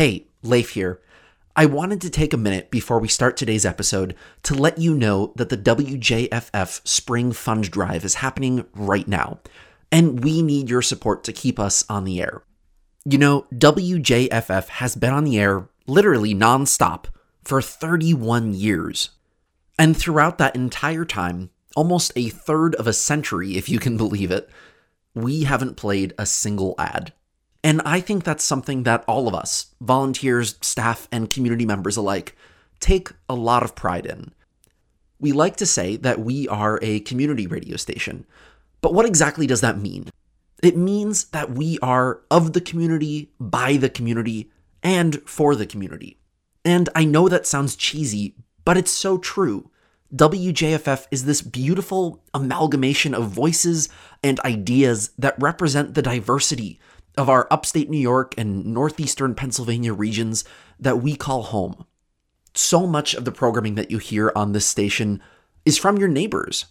Hey, Leif here. I wanted to take a minute before we start today's episode to let you know that the WJFF Spring Fund Drive is happening right now, and we need your support to keep us on the air. You know, WJFF has been on the air literally nonstop for 31 years. And throughout that entire time, almost a third of a century, if you can believe it, we haven't played a single ad. And I think that's something that all of us, volunteers, staff, and community members alike, take a lot of pride in. We like to say that we are a community radio station, but what exactly does that mean? It means that we are of the community, by the community, and for the community. And I know that sounds cheesy, but it's so true. WJFF is this beautiful amalgamation of voices and ideas that represent the diversity of our upstate New York and northeastern Pennsylvania regions that we call home. So much of the programming that you hear on this station is from your neighbors.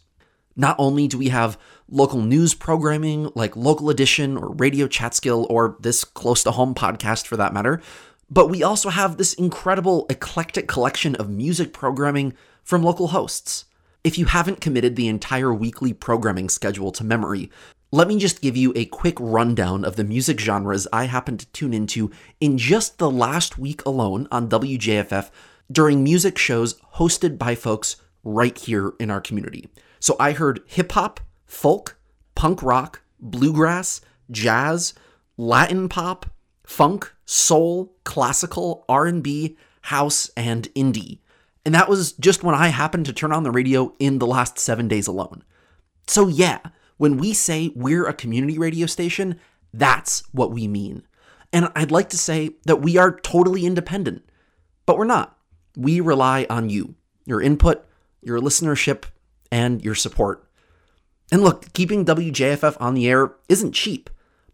Not only do we have local news programming like Local Edition or Radio Catskill or this Close to Home podcast for that matter, but we also have this incredible eclectic collection of music programming from local hosts. If you haven't committed the entire weekly programming schedule to memory, let me just give you a quick rundown of the music genres I happened to tune into in just the last week alone on WJFF during music shows hosted by folks right here in our community. So I heard hip hop, folk, punk rock, bluegrass, jazz, Latin pop, funk, soul, classical, R&B, house, and indie. And that was just when I happened to turn on the radio in the last 7 days alone. So yeah, when we say we're a community radio station, that's what we mean. And I'd like to say that we are totally independent, but we're not. We rely on you, your input, your listenership, and your support. And look, keeping WJFF on the air isn't cheap,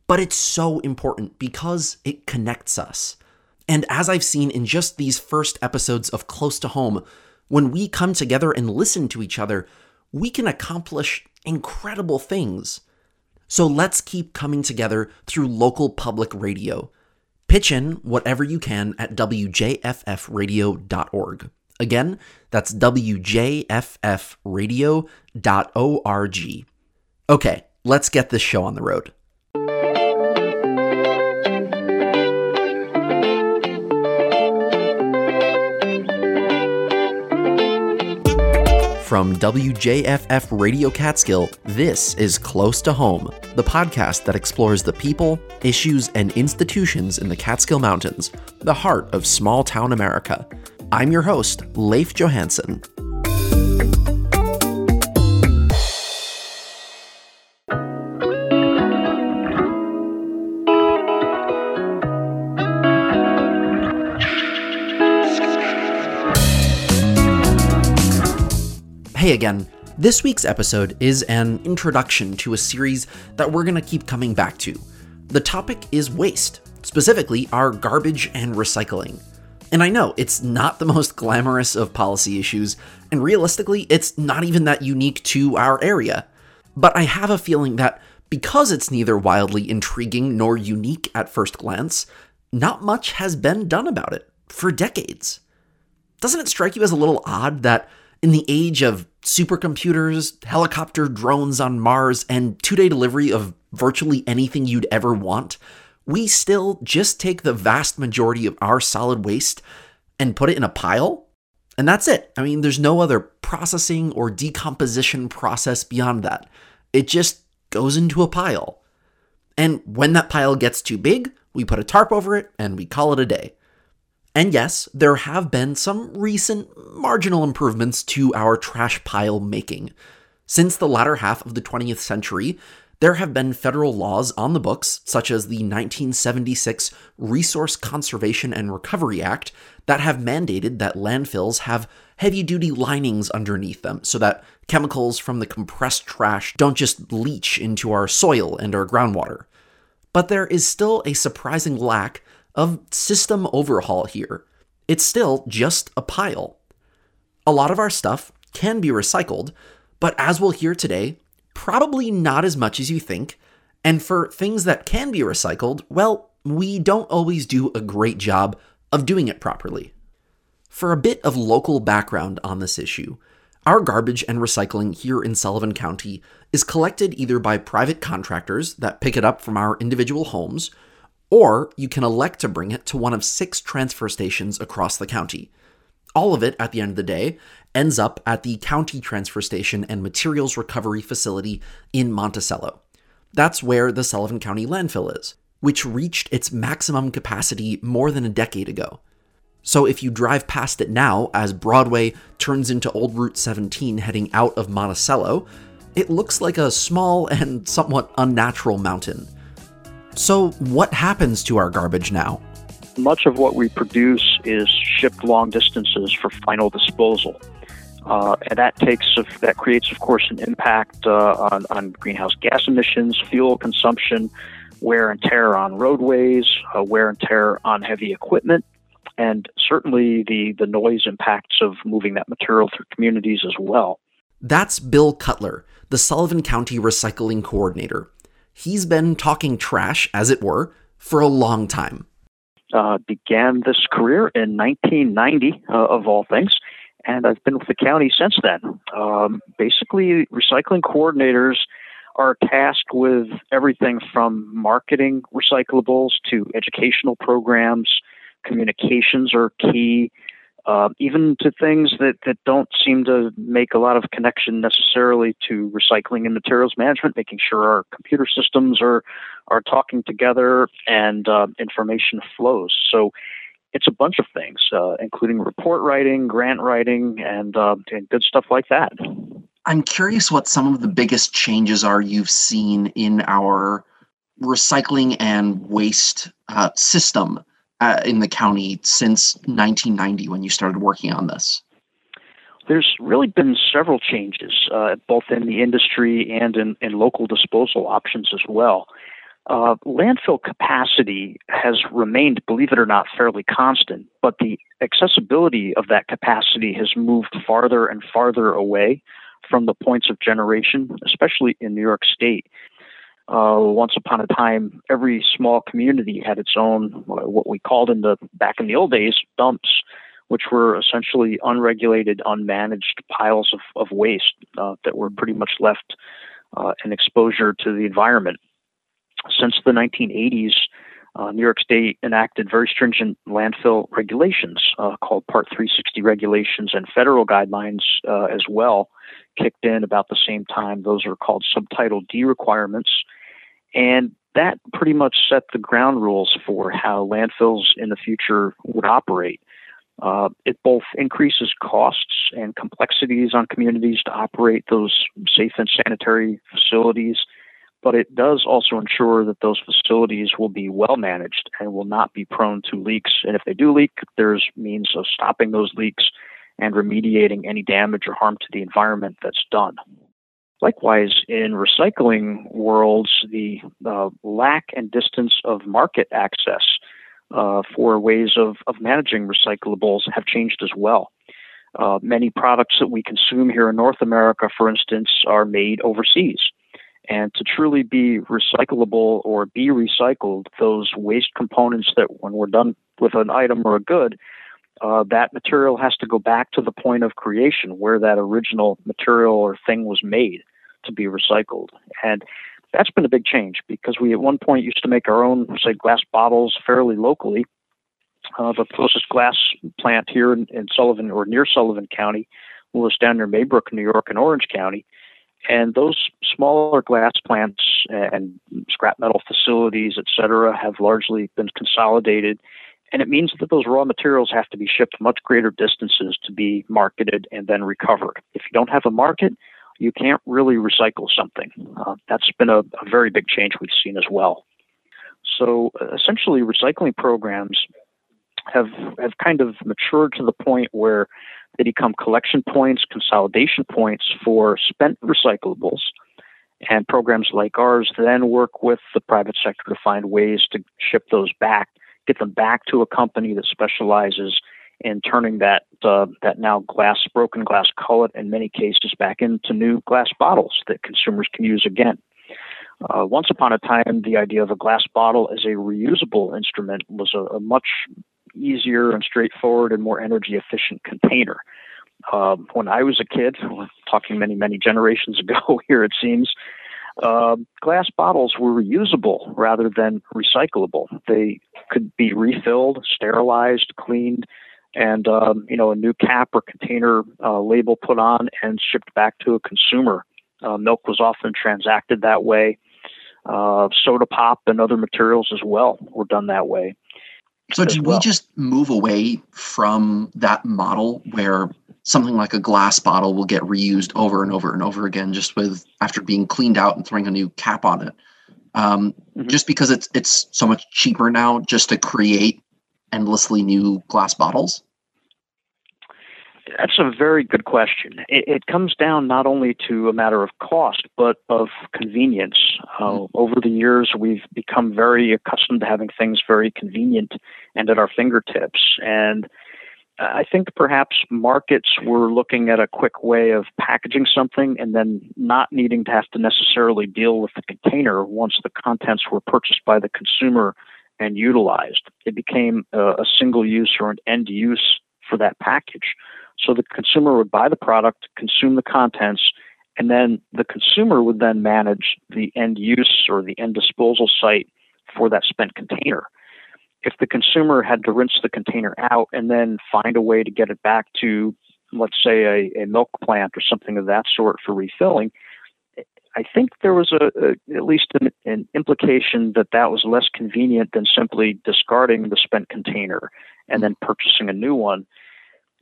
but it's so important because it connects us. And as I've seen in just these first episodes of Close to Home, when we come together and listen to each other, we can accomplish incredible things. So let's keep coming together through local public radio. Pitch in whatever you can at wjffradio.org. Again, that's wjffradio.org. Okay, let's get this show on the road. From WJFF Radio Catskill, this is Close to Home, the podcast that explores the people, issues, and institutions in the Catskill Mountains, the heart of small town America. I'm your host, Leif Johansson. Hey again. This week's episode is an introduction to a series that we're going to keep coming back to. The topic is waste, specifically our garbage and recycling. And I know it's not the most glamorous of policy issues, and realistically, it's not even that unique to our area. But I have a feeling that because it's neither wildly intriguing nor unique at first glance, not much has been done about it for decades. Doesn't it strike you as a little odd that in the age of supercomputers, helicopter drones on Mars, and two day delivery of virtually anything you'd ever want, we still just take the vast majority of our solid waste and put it in a pile? And that's it. I mean, there's no other processing or decomposition process beyond that. It just goes into a pile. And when that pile gets too big, we put a tarp over it and we call it a day. And yes, there have been some recent marginal improvements to our trash pile making. Since the latter half of the 20th century, there have been federal laws on the books, such as the 1976 Resource Conservation and Recovery Act, that have mandated that landfills have heavy duty linings underneath them so that chemicals from the compressed trash don't just leach into our soil and our groundwater. But there is still a surprising lack of system overhaul here. It's still just a pile. A lot of our stuff can be recycled, but as we'll hear today, probably not as much as you think. And for things that can be recycled, well, we don't always do a great job of doing it properly. For a bit of local background on this issue, our garbage and recycling here in Sullivan County is collected either by private contractors that pick it up from our individual homes, or you can elect to bring it to one of six transfer stations across the county. All of it, at the end of the day, ends up at the county transfer station and materials recovery facility in Monticello. That's where the Sullivan County landfill is, which reached its maximum capacity more than a decade ago. So if you drive past it now as Broadway turns into Old Route 17 heading out of Monticello, it looks like a small and somewhat unnatural mountain. So, what happens to our garbage now? Much of what we produce is shipped long distances for final disposal. Uh, and that takes that creates, of course, an impact uh, on, on greenhouse gas emissions, fuel consumption, wear and tear on roadways, uh, wear and tear on heavy equipment, and certainly the, the noise impacts of moving that material through communities as well. That's Bill Cutler, the Sullivan County Recycling Coordinator. He's been talking trash, as it were, for a long time. Uh, began this career in 1990, uh, of all things, and I've been with the county since then. Um, basically, recycling coordinators are tasked with everything from marketing recyclables to educational programs communications are key, uh, even to things that, that don't seem to make a lot of connection necessarily to recycling and materials management, making sure our computer systems are are talking together and uh, information flows. So it's a bunch of things, uh, including report writing, grant writing, and, uh, and good stuff like that. I'm curious what some of the biggest changes are you've seen in our recycling and waste uh, system uh, in the county since 1990 when you started working on this? There's really been several changes, uh, both in the industry and in, in local disposal options as well. Uh, landfill capacity has remained, believe it or not, fairly constant, but the accessibility of that capacity has moved farther and farther away from the points of generation, especially in New York State. Uh, once upon a time, every small community had its own what we called in the back in the old days dumps, which were essentially unregulated, unmanaged piles of, of waste uh, that were pretty much left uh, exposure to the environment. Since the 1980s, uh, New York State enacted very stringent landfill regulations uh, called Part 360 regulations and federal guidelines uh, as well kicked in about the same time. Those are called Subtitle D requirements. And that pretty much set the ground rules for how landfills in the future would operate. Uh, it both increases costs and complexities on communities to operate those safe and sanitary facilities, but it does also ensure that those facilities will be well managed and will not be prone to leaks. And if they do leak, there's means of stopping those leaks and remediating any damage or harm to the environment that's done. Likewise, in recycling worlds, the uh, lack and distance of market access uh, for ways of, of managing recyclables have changed as well. Uh, many products that we consume here in North America, for instance, are made overseas. And to truly be recyclable or be recycled, those waste components that when we're done with an item or a good, uh, that material has to go back to the point of creation where that original material or thing was made to be recycled. And that's been a big change because we at one point used to make our own, say, glass bottles fairly locally. Uh, the closest glass plant here in, in Sullivan or near Sullivan County was down near Maybrook, New York, and Orange County. And those smaller glass plants and scrap metal facilities, et cetera, have largely been consolidated and it means that those raw materials have to be shipped much greater distances to be marketed and then recovered. If you don't have a market, you can't really recycle something. Uh, that's been a, a, very big change we've seen as well. So uh, essentially, recycling programs have have kind of matured to the point where they become collection points, consolidation points for spent recyclables. And programs like ours then work with the private sector to find ways to ship those back get them back to a company that specializes in turning that uh, that now glass broken glass cullet in many cases back into new glass bottles that consumers can use again. Uh, once upon a time, the idea of a glass bottle as a reusable instrument was a, a much easier and straightforward and more energy efficient container. Um, when I was a kid, talking many, many generations ago here, it seems, uh, glass bottles were reusable rather than recyclable. They could be refilled, sterilized, cleaned, and um, you know a new cap or container uh, label put on and shipped back to a consumer. Uh, milk was often transacted that way. Uh, soda pop and other materials as well were done that way. So did well. we just move away from that model where something like a glass bottle will get reused over and over and over again, just with after being cleaned out and throwing a new cap on it? Um, mm-hmm. Just because it's it's so much cheaper now, just to create endlessly new glass bottles? That's a very good question. It, it, comes down not only to a matter of cost, but of convenience. Uh, mm-hmm. Over the years, we've become very accustomed to having things very convenient and at our fingertips. And I think perhaps markets were looking at a quick way of packaging something and then not needing to have to necessarily deal with the container once the contents were purchased by the consumer and utilized. It became a, a single use or an end use for that package. So the consumer would buy the product, consume the contents, and then the consumer would then manage the end use or the end disposal site for that spent container. If the consumer had to rinse the container out and then find a way to get it back to, let's say, a, a milk plant or something of that sort for refilling, I think there was a, a at least an, an, implication that that was less convenient than simply discarding the spent container and then purchasing a new one.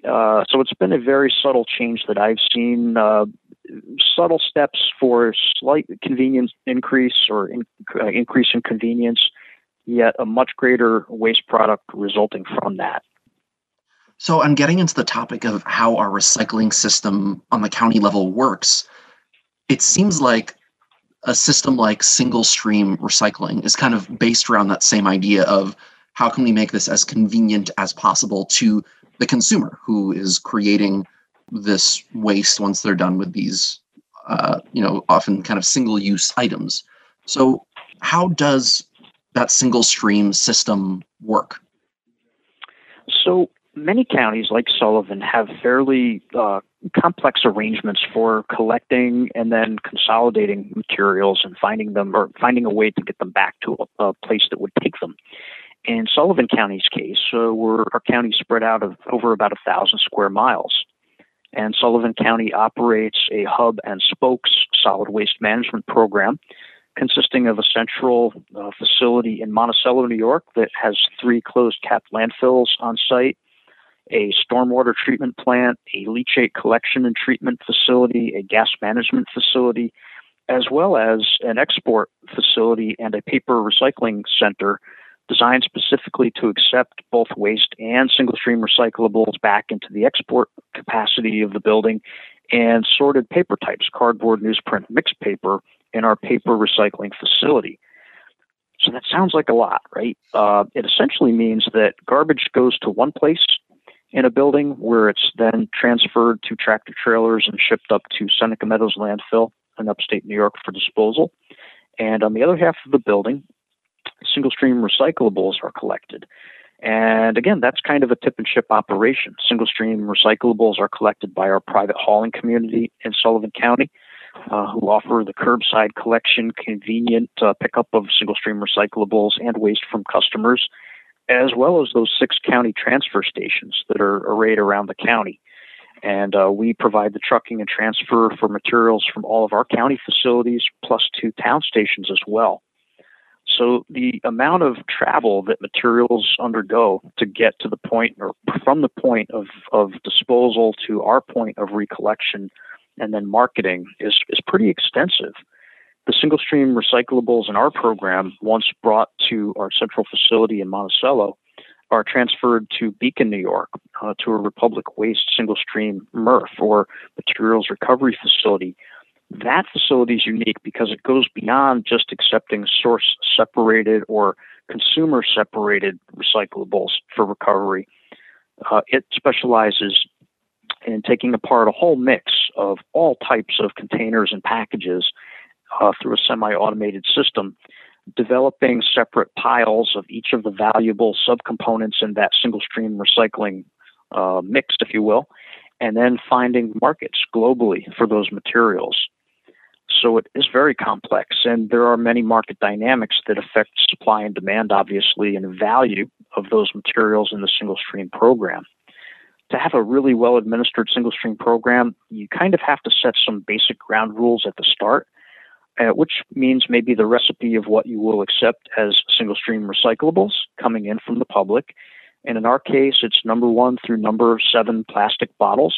Uh, so it's been a very subtle change that I've seen. Uh, subtle steps for slight convenience increase or in, uh, increase in convenience, yet a much greater waste product resulting from that. So I'm getting into the topic of how our recycling system on the county level works. It seems like a system like single stream recycling is kind of based around that same idea of how can we make this as convenient as possible to the consumer who is creating this waste once they're done with these uh, you know often kind of single use items. So how does that single stream system work? So many counties like sullivan have fairly uh, complex arrangements for collecting and then consolidating materials and finding them or finding a way to get them back to a, a place that would take them in Sullivan County's case, uh, we're, our county spread out of over about a thousand square miles. And Sullivan County operates a hub and spokes solid waste management program consisting of a central uh, facility in Monticello, New York, that has three closed capped landfills on site, a stormwater treatment plant, a leachate collection and treatment facility, a gas management facility, as well as an export facility and a paper recycling center designed specifically to accept both waste and single stream recyclables back into the export capacity of the building and sorted paper types, cardboard, newsprint, mixed paper, in our paper recycling facility. So that sounds like a lot, right? Uh, it essentially means that garbage goes to one place in a building where it's then transferred to tractor trailers and shipped up to Seneca Meadows landfill in upstate New York for disposal. And on the other half of the building, single stream recyclables are collected. And again, that's kind of a tip and ship operation. Single stream recyclables are collected by our private hauling community in Sullivan County, uh, who offer the curbside collection, convenient uh, pickup of single stream recyclables and waste from customers, as well as those six county transfer stations that are arrayed around the county. And uh, we provide the trucking and transfer for materials from all of our county facilities, plus two town stations as well. So the amount of travel that materials undergo to get to the point or from the point of, of disposal to our point of recollection and then marketing is, is pretty extensive. The single stream recyclables in our program, once brought to our central facility in Monticello, are transferred to Beacon, New York, uh, to a Republic Waste single stream MRF or materials recovery facility that facility is unique because it goes beyond just accepting source separated or consumer separated recyclables for recovery. Uh, it specializes in taking apart a whole mix of all types of containers and packages uh, through a semi automated system, developing separate piles of each of the valuable subcomponents in that single stream recycling uh, mix, if you will, and then finding markets globally for those materials. So it is very complex, and there are many market dynamics that affect supply and demand, obviously, and value of those materials in the single stream program. To have a really well administered single stream program, you kind of have to set some basic ground rules at the start, uh, which means maybe the recipe of what you will accept as single stream recyclables coming in from the public. And in our case, it's number one through number seven plastic bottles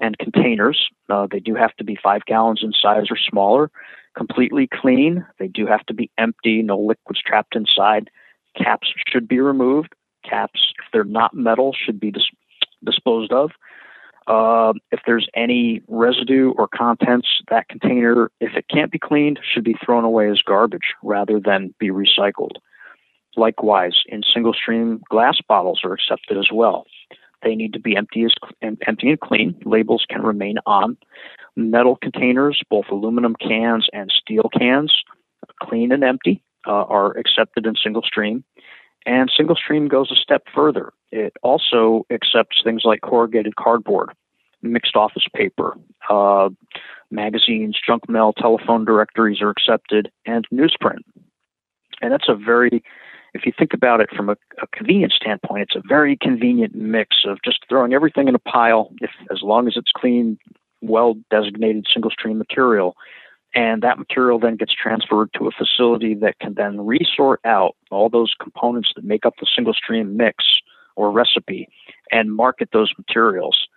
and containers. Uh, they do have to be five gallons in size or smaller, completely clean. They do have to be empty, no liquids trapped inside. Caps should be removed. Caps, if they're not metal, should be dis- disposed of. Uh, if there's any residue or contents, that container, if it can't be cleaned, should be thrown away as garbage rather than be recycled. Likewise, in single stream glass bottles are accepted as well. They need to be empty, as, empty and clean. Labels can remain on. Metal containers, both aluminum cans and steel cans, clean and empty, uh, are accepted in single stream. And single stream goes a step further. It also accepts things like corrugated cardboard, mixed office paper, uh, magazines, junk mail, telephone directories are accepted, and newsprint. And that's a very if you think about it from a, a, convenience standpoint, it's a very convenient mix of just throwing everything in a pile, if as long as it's clean, well designated single stream material. And that material then gets transferred to a facility that can then resort out all those components that make up the single stream mix or recipe and market those materials.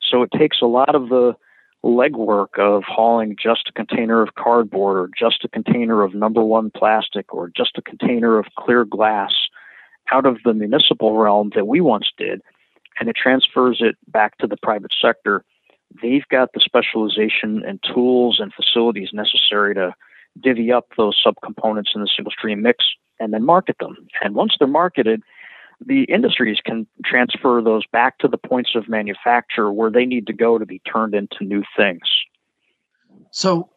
So it takes a lot of the legwork of hauling just a container of cardboard or just a container of number one plastic or just a container of clear glass out of the municipal realm that we once did and it transfers it back to the private sector. They've got the specialization and tools and facilities necessary to divvy up those subcomponents in the single stream mix and then market them. And once they're marketed, the industries can transfer those back to the points of manufacture where they need to go to be turned into new things. So,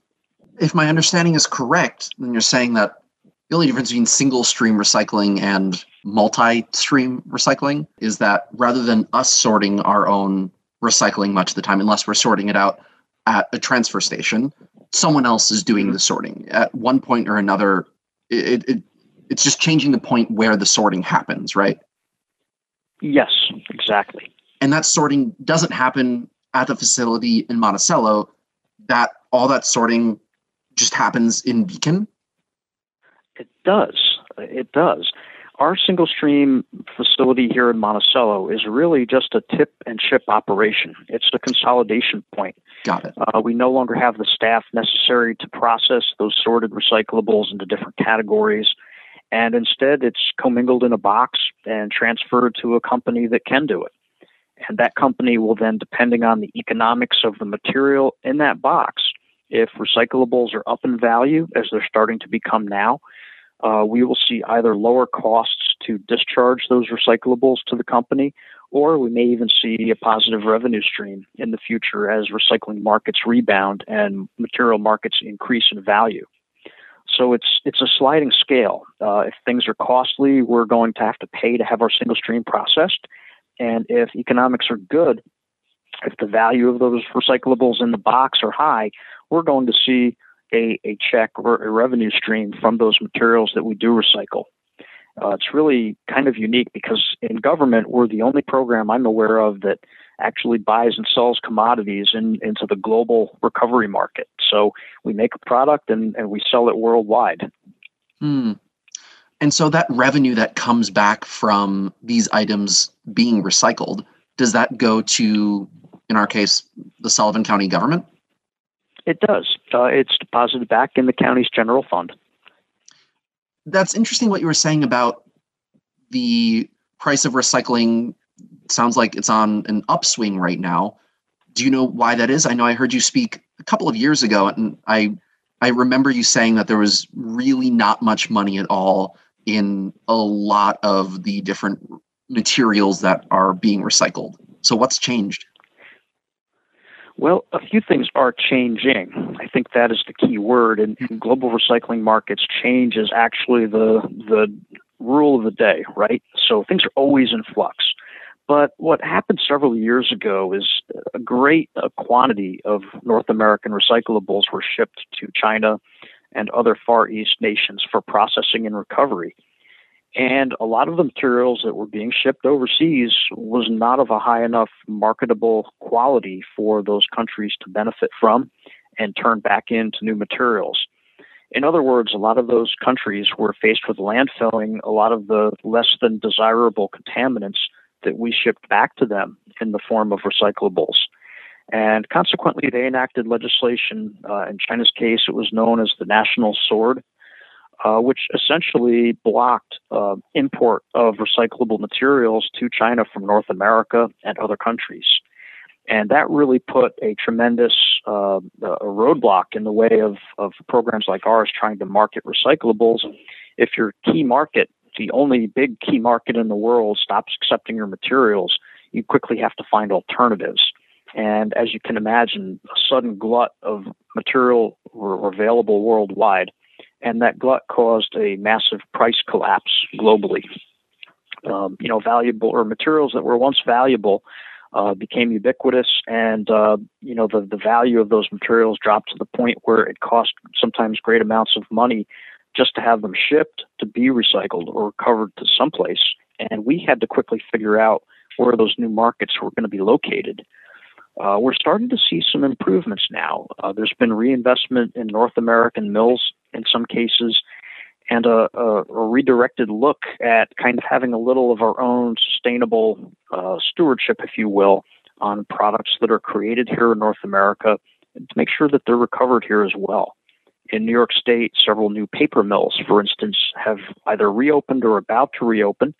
if my understanding is correct, then you're saying that the only difference between single stream recycling and multi stream recycling is that rather than us sorting our own recycling much of the time, unless we're sorting it out at a transfer station, someone else is doing mm-hmm. the sorting. At one point or another, it, it, it's just changing the point where the sorting happens, right? Yes, exactly. And that sorting doesn't happen at the facility in Monticello. That all that sorting just happens in Beacon. It does. It does. Our single stream facility here in Monticello is really just a tip and ship operation. It's a consolidation point. Got it. Uh, we no longer have the staff necessary to process those sorted recyclables into different categories and instead it's commingled in a box and transferred to a company that can do it. And that company will then, depending on the economics of the material in that box, if recyclables are up in value as they're starting to become now, uh, we will see either lower costs to discharge those recyclables to the company, or we may even see a positive revenue stream in the future as recycling markets rebound and material markets increase in value. So it's it's a sliding scale. Uh, if things are costly, we're going to have to pay to have our single stream processed, and if economics are good, if the value of those recyclables in the box are high, we're going to see a, a check or a revenue stream from those materials that we do recycle. Uh, it's really kind of unique because in government, we're the only program I'm aware of that actually buys and sells commodities in, into the global recovery market. So we make a product and, and we sell it worldwide. Hmm. And so that revenue that comes back from these items being recycled, does that go to, in our case, the Sullivan County government? It does. Uh, it's deposited back in the county's general fund. That's interesting what you were saying about the price of recycling sounds like it's on an upswing right now. Do you know why that is? I know I heard you speak a couple of years ago, and I I remember you saying that there was really not much money at all in a lot of the different materials that are being recycled. So what's changed? Well, a few things are changing. I think that is the key word. And in global recycling markets, change is actually the the rule of the day, right? So things are always in flux. But what happened several years ago is a great uh, quantity of North American recyclables were shipped to China and other Far East nations for processing and recovery. And a lot of the materials that were being shipped overseas was not of a high enough marketable quality for those countries to benefit from and turn back into new materials. In other words, a lot of those countries were faced with landfilling a lot of the less than desirable contaminants that we shipped back to them in the form of recyclables. And consequently, they enacted legislation. Uh, in China's case, it was known as the National Sword, uh, which essentially blocked uh, import of recyclable materials to China from North America and other countries. And that really put a tremendous uh, roadblock in the way of, of programs like ours trying to market recyclables. If your key market, the only big key market in the world, stops accepting your materials, you quickly have to find alternatives. And as you can imagine, a sudden glut of material were available worldwide and that glut caused a massive price collapse globally. Um, you know, valuable or materials that were once valuable uh, became ubiquitous, and uh, you know the the value of those materials dropped to the point where it cost sometimes great amounts of money just to have them shipped to be recycled or recovered to someplace. And we had to quickly figure out where those new markets were going to be located. Uh, we're starting to see some improvements now. Uh, there's been reinvestment in North American mills in some cases, and a, a, a, redirected look at kind of having a little of our own sustainable uh, stewardship, if you will, on products that are created here in North America to make sure that they're recovered here as well. In New York State, several new paper mills, for instance, have either reopened or about to reopen.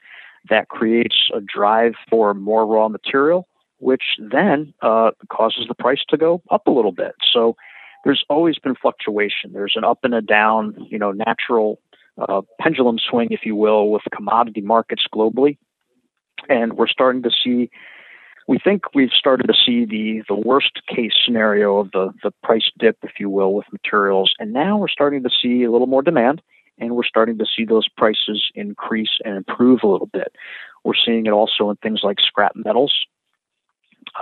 That creates a drive for more raw material, which then uh, causes the price to go up a little bit. So there's always been fluctuation. There's an up and a down, you know, natural uh, pendulum swing, if you will, with commodity markets globally. And we're starting to see, we think we've started to see the, the worst case scenario of the, the price dip, if you will, with materials. And now we're starting to see a little more demand and we're starting to see those prices increase and improve a little bit. We're seeing it also in things like scrap metals.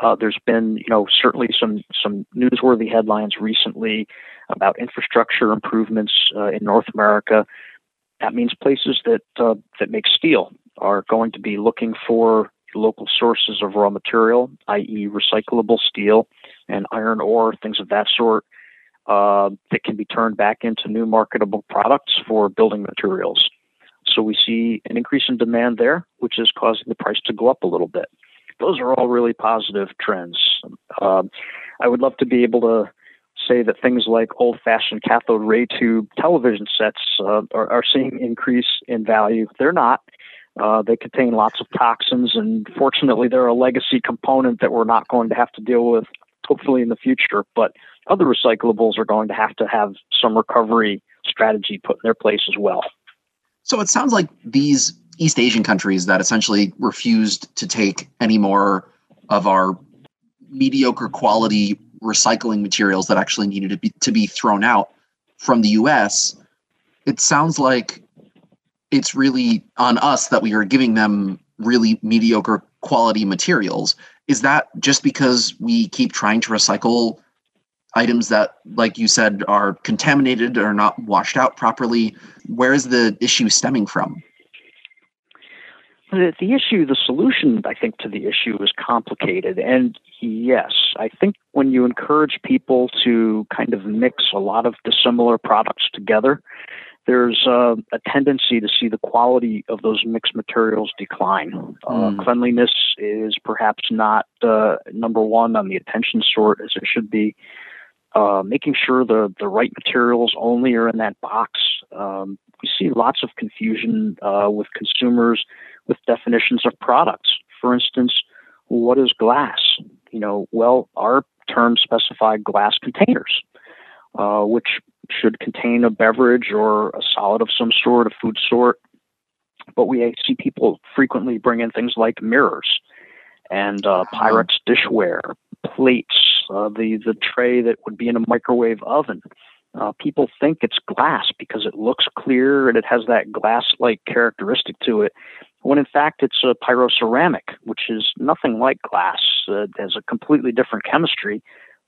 Uh, there's been, you know, certainly some some newsworthy headlines recently about infrastructure improvements uh, in North America. That means places that uh, that make steel are going to be looking for local sources of raw material, i.e., recyclable steel and iron ore, things of that sort, uh, that can be turned back into new marketable products for building materials. So we see an increase in demand there, which is causing the price to go up a little bit those are all really positive trends. Um, I would love to be able to say that things like old-fashioned cathode ray tube television sets uh, are, are, seeing increase in value. They're not. Uh, they contain lots of toxins, and fortunately, they're a legacy component that we're not going to have to deal with, hopefully, in the future. But other recyclables are going to have to have some recovery strategy put in their place as well. So it sounds like these East Asian countries that essentially refused to take any more of our mediocre quality recycling materials that actually needed to be to be thrown out from the US, it sounds like it's really on us that we are giving them really mediocre quality materials. Is that just because we keep trying to recycle items that, like you said, are contaminated or not washed out properly? Where is the issue stemming from? The, the issue, the solution, I think, to the issue is complicated. And yes, I think when you encourage people to kind of mix a lot of dissimilar products together, there's a, a tendency to see the quality of those mixed materials decline. Mm. Uh, hmm. cleanliness is perhaps not uh, number one on the attention sort as it should be. Uh, making sure the, the right materials only are in that box. Um, we see lots of confusion uh, with consumers with definitions of products. For instance, what is glass? You know, well, our terms specify glass containers, uh, which should contain a beverage or a solid of some sort, a food sort. But we see people frequently bring in things like mirrors and uh, Pyrex dishware, plates, uh, the the tray that would be in a microwave oven. Uh, people think it's glass because it looks clear and it has that glass-like characteristic to it, when in fact it's a pyroceramic, which is nothing like glass. Uh, it has a completely different chemistry,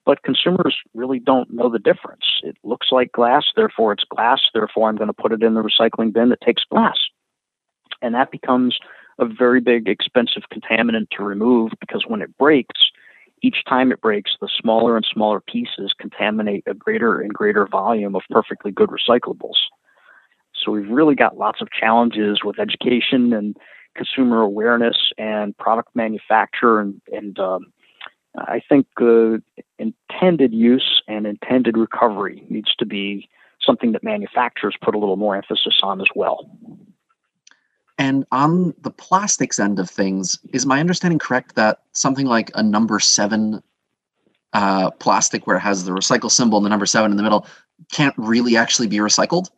but consumers really don't know the difference. It looks like glass, therefore it's glass, therefore I'm going to put it in the recycling bin that takes glass. And that becomes a very big, expensive contaminant to remove because when it breaks, each time it breaks, the smaller and smaller pieces contaminate a greater and greater volume of perfectly good recyclables. So we've really got lots of challenges with education and consumer awareness and product manufacture and, and um, I think uh, intended use and intended recovery needs to be something that manufacturers put a little more emphasis on as well. And on the plastics end of things, is my understanding correct that something like a number seven uh, plastic, where it has the recycle symbol and the number seven in the middle, can't really actually be recycled?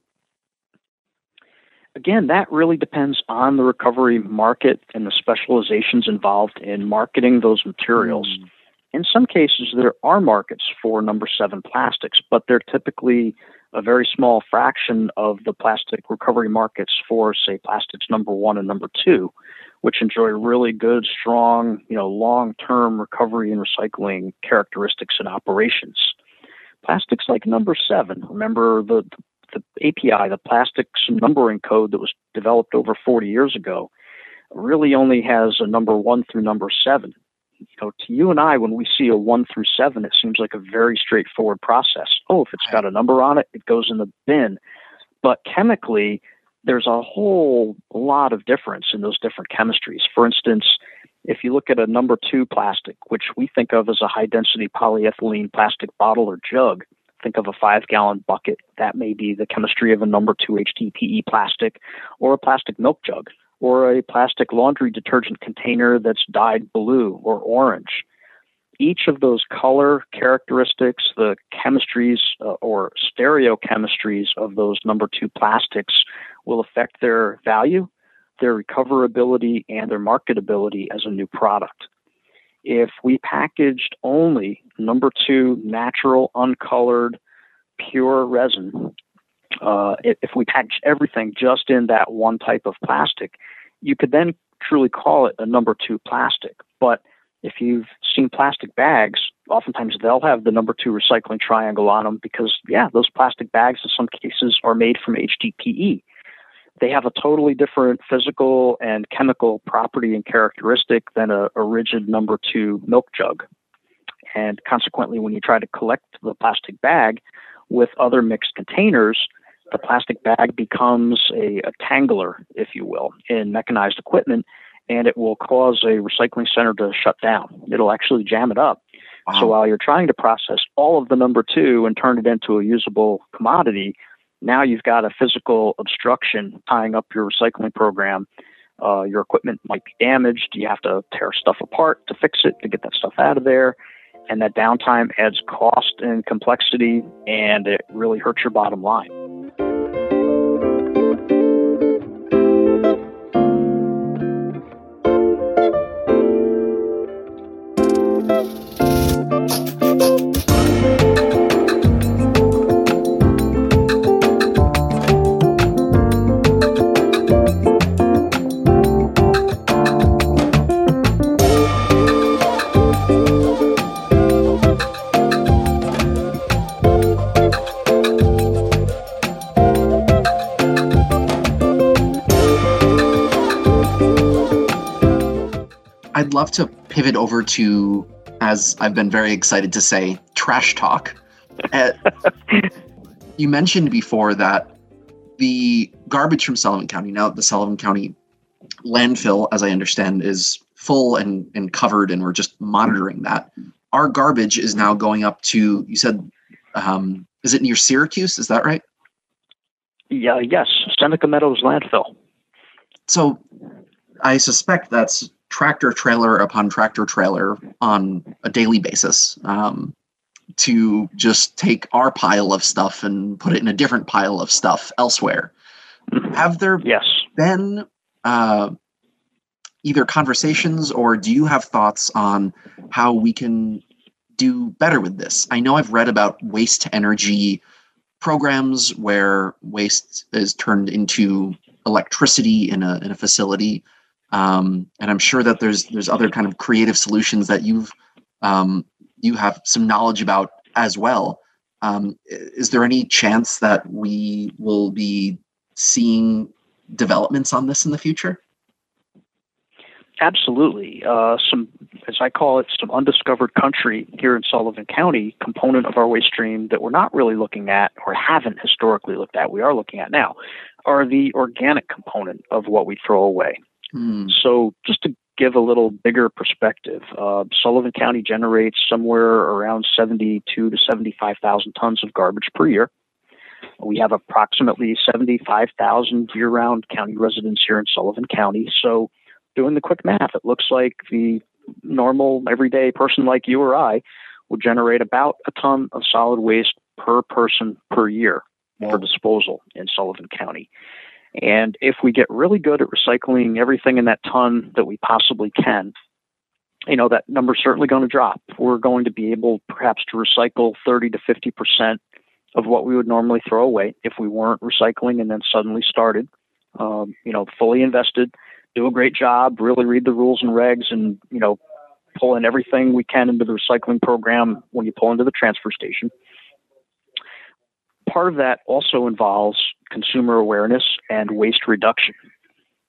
Again, that really depends on the recovery market and the specializations involved in marketing those materials. Mm. In some cases, there are markets for number seven plastics, but they're typically a very small fraction of the plastic recovery markets for, say, plastics number one and number two, which enjoy really good, strong, you know, long-term recovery and recycling characteristics and operations. Plastics like number seven, remember the, the API, the plastics numbering code that was developed over 40 years ago, really only has a number one through number seven you know, to you and I, when we see a one through seven, it seems like a very straightforward process. Oh, if it's got a number on it, it goes in the bin. But chemically, there's a whole lot of difference in those different chemistries. For instance, if you look at a number two plastic, which we think of as a high density polyethylene plastic bottle or jug, think of a five gallon bucket. That may be the chemistry of a number two HDPE plastic or a plastic milk jug or a plastic laundry detergent container that's dyed blue or orange. Each of those color characteristics, the chemistries uh, or stereochemistries of those number two plastics will affect their value, their recoverability, and their marketability as a new product. If we packaged only number two natural, uncolored, pure resin uh, if we package everything just in that one type of plastic, you could then truly call it a number two plastic. But if you've seen plastic bags, oftentimes they'll have the number two recycling triangle on them because, yeah, those plastic bags in some cases are made from HDPE. They have a totally different physical and chemical property and characteristic than a, a rigid number two milk jug. And consequently, when you try to collect the plastic bag with other mixed containers, the plastic bag becomes a, a tangler, if you will, in mechanized equipment, and it will cause a recycling center to shut down. It'll actually jam it up. Wow. So while you're trying to process all of the number two and turn it into a usable commodity, now you've got a physical obstruction tying up your recycling program. Uh, your equipment might be damaged. You have to tear stuff apart to fix it to get that stuff out of there. And that downtime adds cost and complexity, and it really hurts your bottom line. Love to pivot over to, as I've been very excited to say, trash talk. Uh, you mentioned before that the garbage from Sullivan County, now the Sullivan County landfill, as I understand, is full and, and covered, and we're just monitoring that. Our garbage is now going up to, you said, um, is it near Syracuse? Is that right? Yeah, yes, Seneca Meadows landfill. So I suspect that's tractor trailer upon tractor trailer on a daily basis um, to just take our pile of stuff and put it in a different pile of stuff elsewhere. Have there yes. been uh, either conversations or do you have thoughts on how we can do better with this? I know I've read about waste energy programs where waste is turned into electricity in a in a facility, um, and I'm sure that there's there's other kind of creative solutions that you've um, you have some knowledge about as well. Um, is there any chance that we will be seeing developments on this in the future? Absolutely. Uh, some, as I call it, some undiscovered country here in Sullivan County component of our waste stream that we're not really looking at or haven't historically looked at, we are looking at now, are the organic component of what we throw away. Mm. So, just to give a little bigger perspective, uh, Sullivan County generates somewhere around 72 to 75,000 tons of garbage per year. We have approximately 75,000 year round county residents here in Sullivan County. So, doing the quick math, it looks like the normal, everyday person like you or I would generate about a ton of solid waste per person per year for disposal in Sullivan County. And if we get really good at recycling everything in that ton that we possibly can, you know, that number's certainly going to drop. We're going to be able perhaps to recycle 30 to 50% of what we would normally throw away if we weren't recycling and then suddenly started, um, you know, fully invested, do a great job, really read the rules and regs and, you know, pull in everything we can into the recycling program when you pull into the transfer station. Part of that also involves consumer awareness and waste reduction.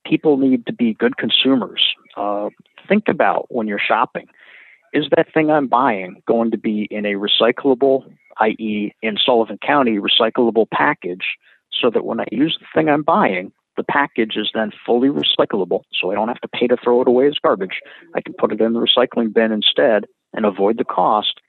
People need to be good consumers. Uh, think about when you're shopping is that thing I'm buying going to be in a recyclable, i.e., in Sullivan County, recyclable package, so that when I use the thing I'm buying, the package is then fully recyclable, so I don't have to pay to throw it away as garbage. I can put it in the recycling bin instead and avoid the cost.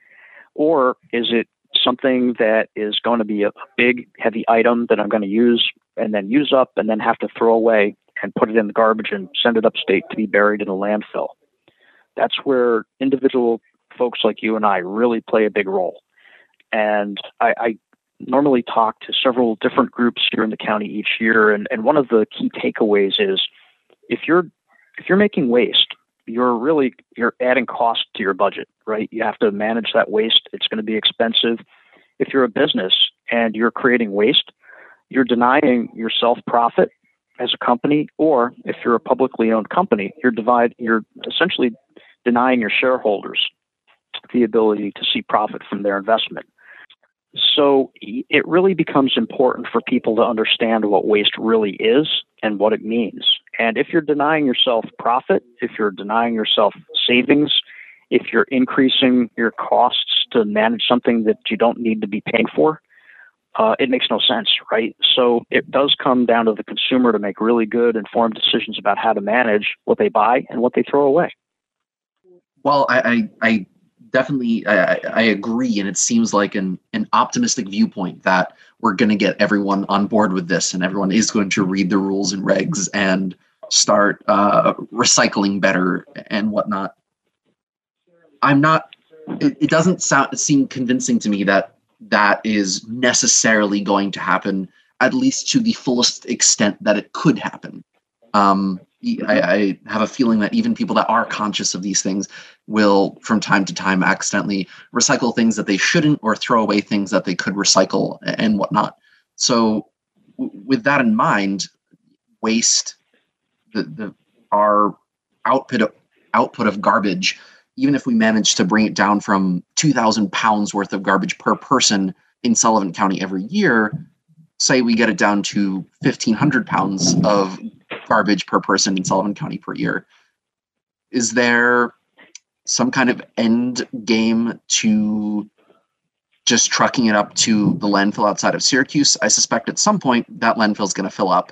Or is it something that is going to be a big, heavy item that I'm going to use and then use up and then have to throw away and put it in the garbage and send it upstate to be buried in a landfill. That's where individual folks like you and I really play a big role. And I, I normally talk to several different groups here in the county each year, and, and one of the key takeaways is if you're if you're making waste you're really you're adding cost to your budget, right? You have to manage that waste. It's going to be expensive. If you're a business and you're creating waste, you're denying yourself profit as a company, or if you're a publicly owned company, you're divide you're essentially denying your shareholders the ability to see profit from their investment. So it really becomes important for people to understand what waste really is and what it means. And if you're denying yourself profit, if you're denying yourself savings, if you're increasing your costs to manage something that you don't need to be paying for, uh, it makes no sense, right? So it does come down to the consumer to make really good, informed decisions about how to manage what they buy and what they throw away. Well, I, I, I definitely I, I, agree, and it seems like an an optimistic viewpoint that we're going to get everyone on board with this, and everyone is going to read the rules and regs and start uh, recycling better and whatnot. I'm not. It, it doesn't sound seem convincing to me that that is necessarily going to happen, at least to the fullest extent that it could happen. Um, I, I, have a feeling that even people that are conscious of these things will, from time to time, accidentally recycle things that they shouldn't or throw away things that they could recycle and whatnot. So, w- with that in mind, waste, the, the our output of, output of garbage, even if we manage to bring it down from 2,000 pounds worth of garbage per person in Sullivan County every year, say we get it down to 1,500 pounds of garbage per person in Sullivan County per year. Is there some kind of end game to just trucking it up to the landfill outside of Syracuse? I suspect at some point that landfill is going to fill up,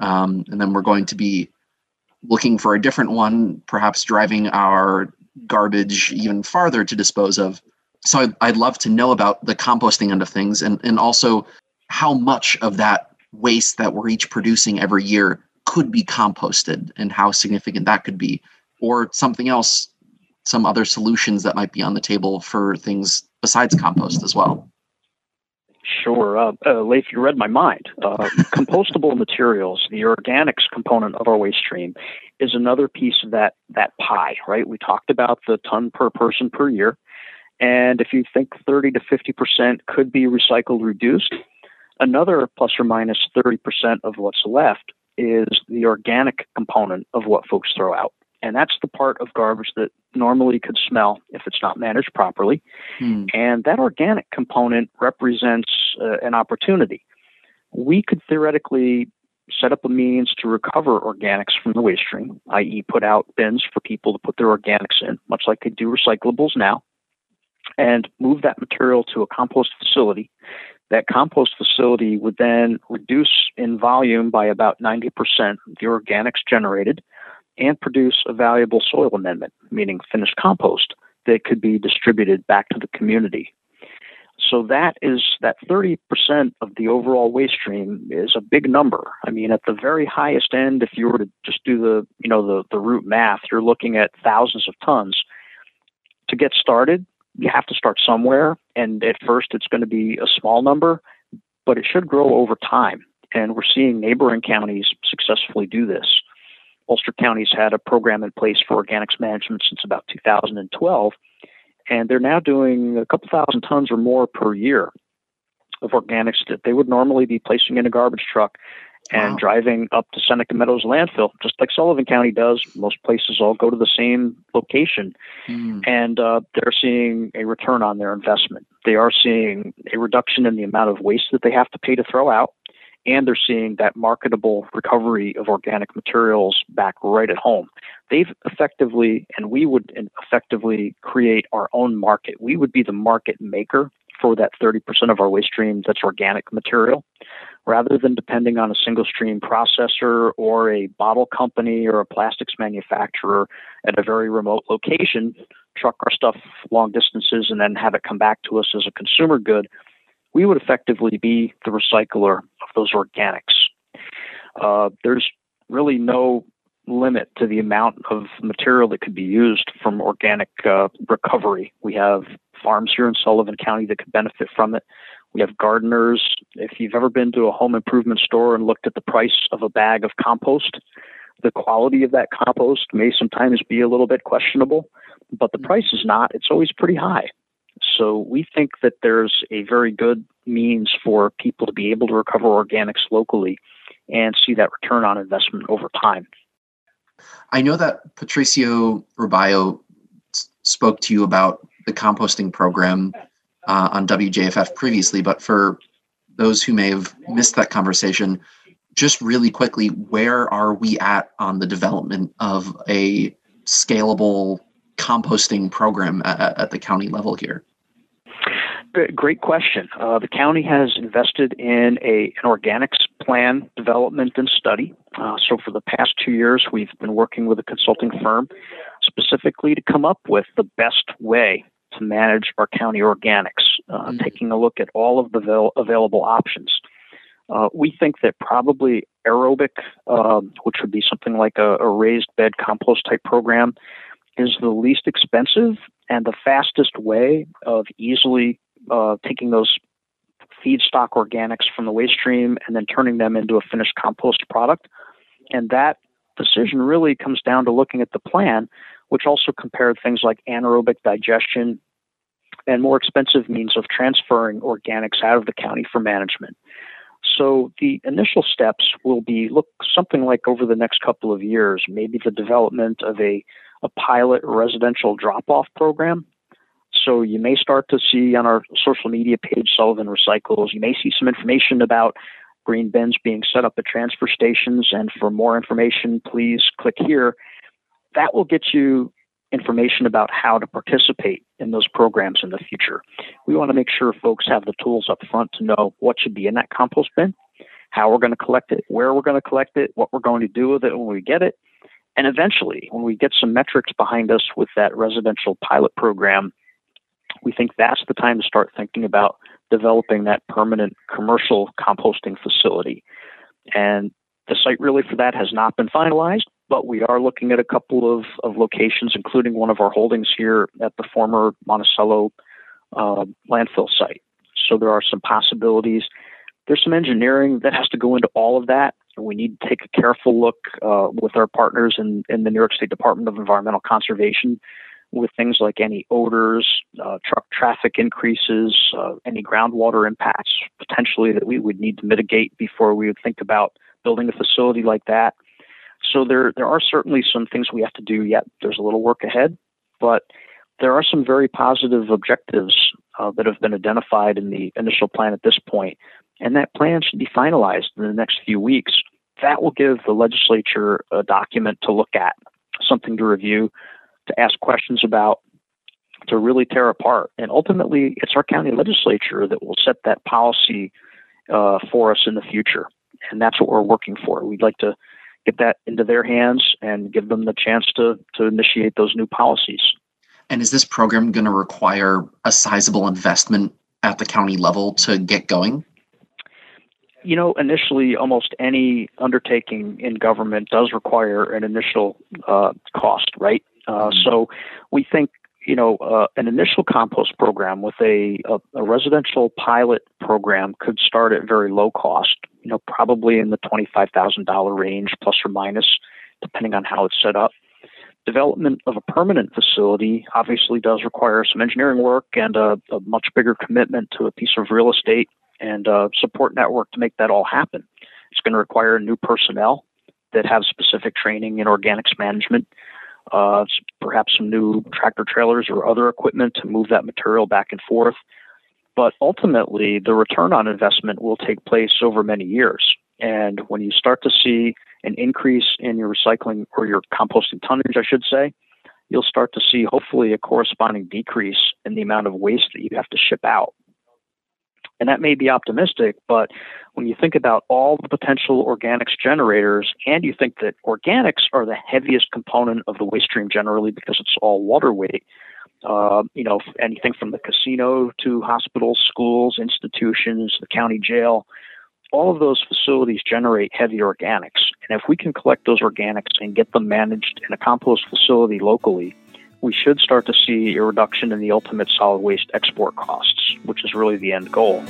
um, and then we're going to be looking for a different one, perhaps driving our garbage even farther to dispose of. So I'd, I'd love to know about the composting end of things, and and also how much of that waste that we're each producing every year could be composted and how significant that could be, or something else, some other solutions that might be on the table for things besides compost as well. Sure. Uh, uh, Leif, you read my mind. Uh, compostable materials, the organics component of our waste stream, is another piece of that, that pie, right? We talked about the ton per person per year. And if you think 30 to 50% could be recycled, reduced, another plus or minus 30% of what's left is the organic component of what folks throw out. And that's the part of garbage that normally could smell if it's not managed properly. Hmm. And that organic component represents uh, an opportunity. We could theoretically set up a means to recover organics from the waste stream, i.e., put out bins for people to put their organics in, much like they do recyclables now, and move that material to a compost facility. That compost facility would then reduce in volume by about 90% the organics generated and produce a valuable soil amendment, meaning finished compost that could be distributed back to the community so that is that 30% of the overall waste stream is a big number. I mean, at the very highest end, if you were to just do the, you know, the, the root math, you're looking at thousands of tons. To get started, you have to start somewhere. And at first, it's going to be a small number, but it should grow over time. And we're seeing neighboring counties successfully do this. Ulster County's had a program in place for organics management since about 2012 and they're now doing a couple thousand tons or more per year of organics that they would normally be placing in a garbage truck and wow. driving up to Seneca Meadows landfill, just like Sullivan County does. Most places all go to the same location, mm. and uh, they're seeing a return on their investment. They are seeing a reduction in the amount of waste that they have to pay to throw out, and they're seeing that marketable recovery of organic materials back right at home. They've effectively, and we would effectively create our own market. We would be the market maker for that 30% of our waste stream that's organic material, rather than depending on a single stream processor or a bottle company or a plastics manufacturer at a very remote location, truck our stuff long distances and then have it come back to us as a consumer good we would effectively be the recycler of those organics. Uh, there's really no limit to the amount of material that could be used from organic uh, recovery. We have farms here in Sullivan County that could benefit from it. We have gardeners. If you've ever been to a home improvement store and looked at the price of a bag of compost, the quality of that compost may sometimes be a little bit questionable, but the mm-hmm. price is not. It's always pretty high. So we think that there's a very good means for people to be able to recover organics locally and see that return on investment over time. I know that Patricio Rubio spoke to you about the composting program uh, on WJFF previously, but for those who may have missed that conversation, just really quickly, where are we at on the development of a scalable composting program at, at the county level here? Great question. Uh, the county has invested in a, an organics plan development and study. Uh, so, for the past two years, we've been working with a consulting firm specifically to come up with the best way to manage our county organics, uh, mm-hmm. taking a look at all of the avail- available options. Uh, we think that probably aerobic, um, which would be something like a, a raised bed compost type program, is the least expensive and the fastest way of easily uh, taking those feedstock organics from the waste stream and then turning them into a finished compost product. And that decision really comes down to looking at the plan, which also compared things like anaerobic digestion and more expensive means of transferring organics out of the county for management. So the initial steps will be look something like over the next couple of years, maybe the development of a, a pilot residential drop off program so you may start to see on our social media page, Sullivan Recycles, you may see some information about green bins being set up at transfer stations. And for more information, please click here. That will get you information about how to participate in those programs in the future. We want to make sure folks have the tools up front to know what should be in that compost bin, how we're going to collect it, where we're going to collect it, what we're going to do with it when we get it. And eventually, when we get some metrics behind us with that residential pilot program, we think that's the time to start thinking about developing that permanent commercial composting facility. And the site really for that has not been finalized, but we are looking at a couple of, of locations, including one of our holdings here at the former Monticello uh, landfill site. So there are some possibilities. There's some engineering that has to go into all of that. We need to take a careful look uh, with our partners in, in the New York State Department of Environmental Conservation with things like any odors, uh, truck traffic increases, uh, any groundwater impacts potentially that we would need to mitigate before we would think about building a facility like that. So there there are certainly some things we have to do yet. There's a little work ahead, but there are some very positive objectives uh, that have been identified in the initial plan at this point, and that plan should be finalized in the next few weeks. That will give the legislature a document to look at, something to review, to ask questions about, to really tear apart. And ultimately, it's our county legislature that will set that policy uh, for us in the future. And that's what we're working for. We'd like to get that into their hands and give them the chance to, to initiate those new policies. And is this program going to require a sizable investment at the county level to get going? You know, initially, almost any undertaking in government does require an initial uh, cost, right? Uh, mm-hmm. So we think you know, uh, an initial compost program with a, a, a, residential pilot program could start at very low cost, you know, probably in the $25,000 range, plus or minus, depending on how it's set up. Development of a permanent facility obviously does require some engineering work and a, a much bigger commitment to a piece of real estate and a support network to make that all happen. It's going to require new personnel that have specific training in organics management uh, perhaps some new tractor trailers or other equipment to move that material back and forth. But ultimately, the return on investment will take place over many years. And when you start to see an increase in your recycling or your composting tonnage, I should say, you'll start to see hopefully a corresponding decrease in the amount of waste that you have to ship out. And that may be optimistic, but when you think about all the potential organics generators, and you think that organics are the heaviest component of the waste stream generally because it's all water weight, uh, you know, anything from the casino to hospitals, schools, institutions, the county jail, all of those facilities generate heavy organics. And if we can collect those organics and get them managed in a compost facility locally, we should start to see a reduction in the ultimate solid waste export costs, which is really the end goal.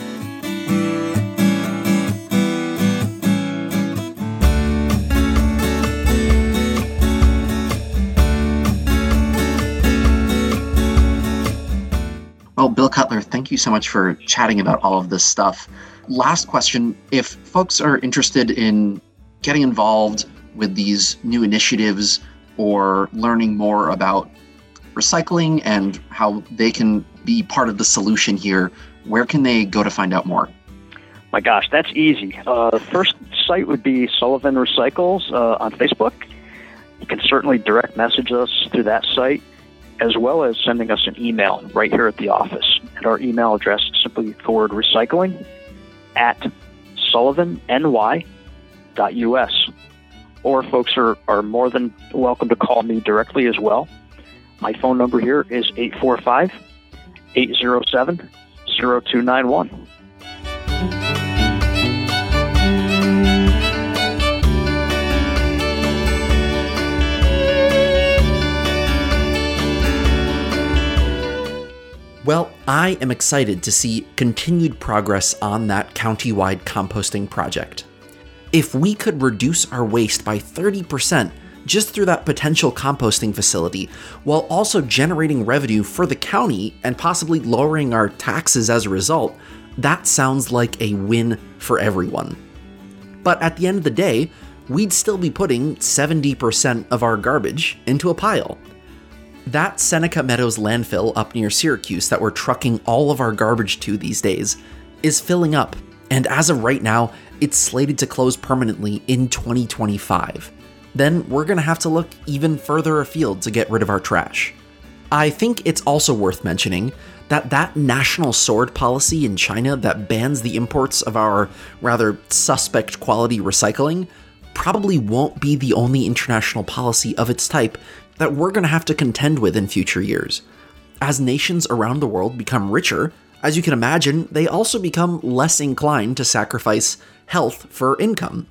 Well, Bill Cutler, thank you so much for chatting about all of this stuff. Last question if folks are interested in getting involved with these new initiatives or learning more about recycling and how they can be part of the solution here, where can they go to find out more? My gosh, that's easy. Uh, the first site would be Sullivan Recycles uh, on Facebook. You can certainly direct message us through that site, as well as sending us an email right here at the office. And our email address is simply forward recycling at sullivanny.us. Or folks are, are more than welcome to call me directly as well. My phone number here is 845 807 0291. Well, I am excited to see continued progress on that county-wide composting project. If we could reduce our waste by 30%, just through that potential composting facility, while also generating revenue for the county and possibly lowering our taxes as a result, that sounds like a win for everyone. But at the end of the day, we'd still be putting 70% of our garbage into a pile. That Seneca Meadows landfill up near Syracuse that we're trucking all of our garbage to these days is filling up, and as of right now, it's slated to close permanently in 2025 then we're going to have to look even further afield to get rid of our trash. I think it's also worth mentioning that that national sword policy in China that bans the imports of our rather suspect quality recycling probably won't be the only international policy of its type that we're going to have to contend with in future years. As nations around the world become richer, as you can imagine, they also become less inclined to sacrifice health for income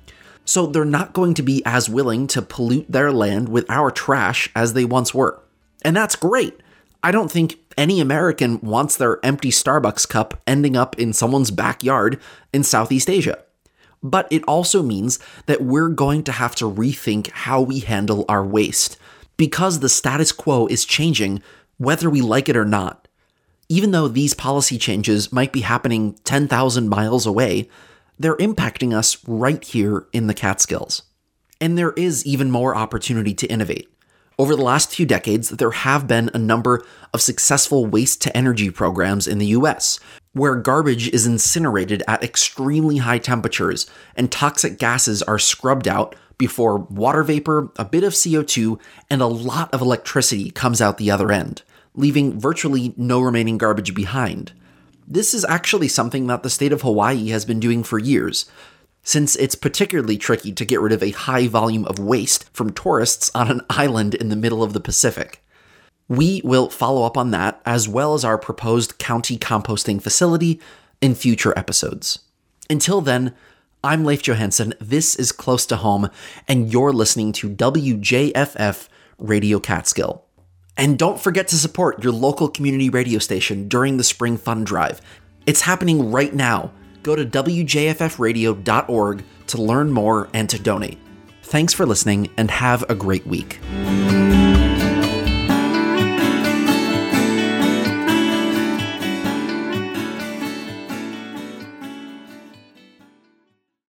so they're not going to be as willing to pollute their land with our trash as they once were. And that's great. I don't think any American wants their empty Starbucks cup ending up in someone's backyard in Southeast Asia. But it also means that we're going to have to rethink how we handle our waste. because the status quo is changing whether we like it or not. Even though these policy changes might be happening 10,000 miles away, they're impacting us right here in the Catskills. And there is even more opportunity to innovate. Over the last few decades, there have been a number of successful waste to energy programs in the US, where garbage is incinerated at extremely high temperatures and toxic gases are scrubbed out before water vapor, a bit of CO2, and a lot of electricity comes out the other end, leaving virtually no remaining garbage behind. This is actually something that the state of Hawaii has been doing for years, since it's particularly tricky to get rid of a high volume of waste from tourists on an island in the middle of the Pacific. We will follow up on that, as well as our proposed county composting facility, in future episodes. Until then, I'm Leif Johansson, this is Close to Home, and you're listening to WJFF Radio Catskill. And don't forget to support your local community radio station during the Spring Fund Drive. It's happening right now go to WJFFradio.org to learn more and to donate. Thanks for listening and have a great week.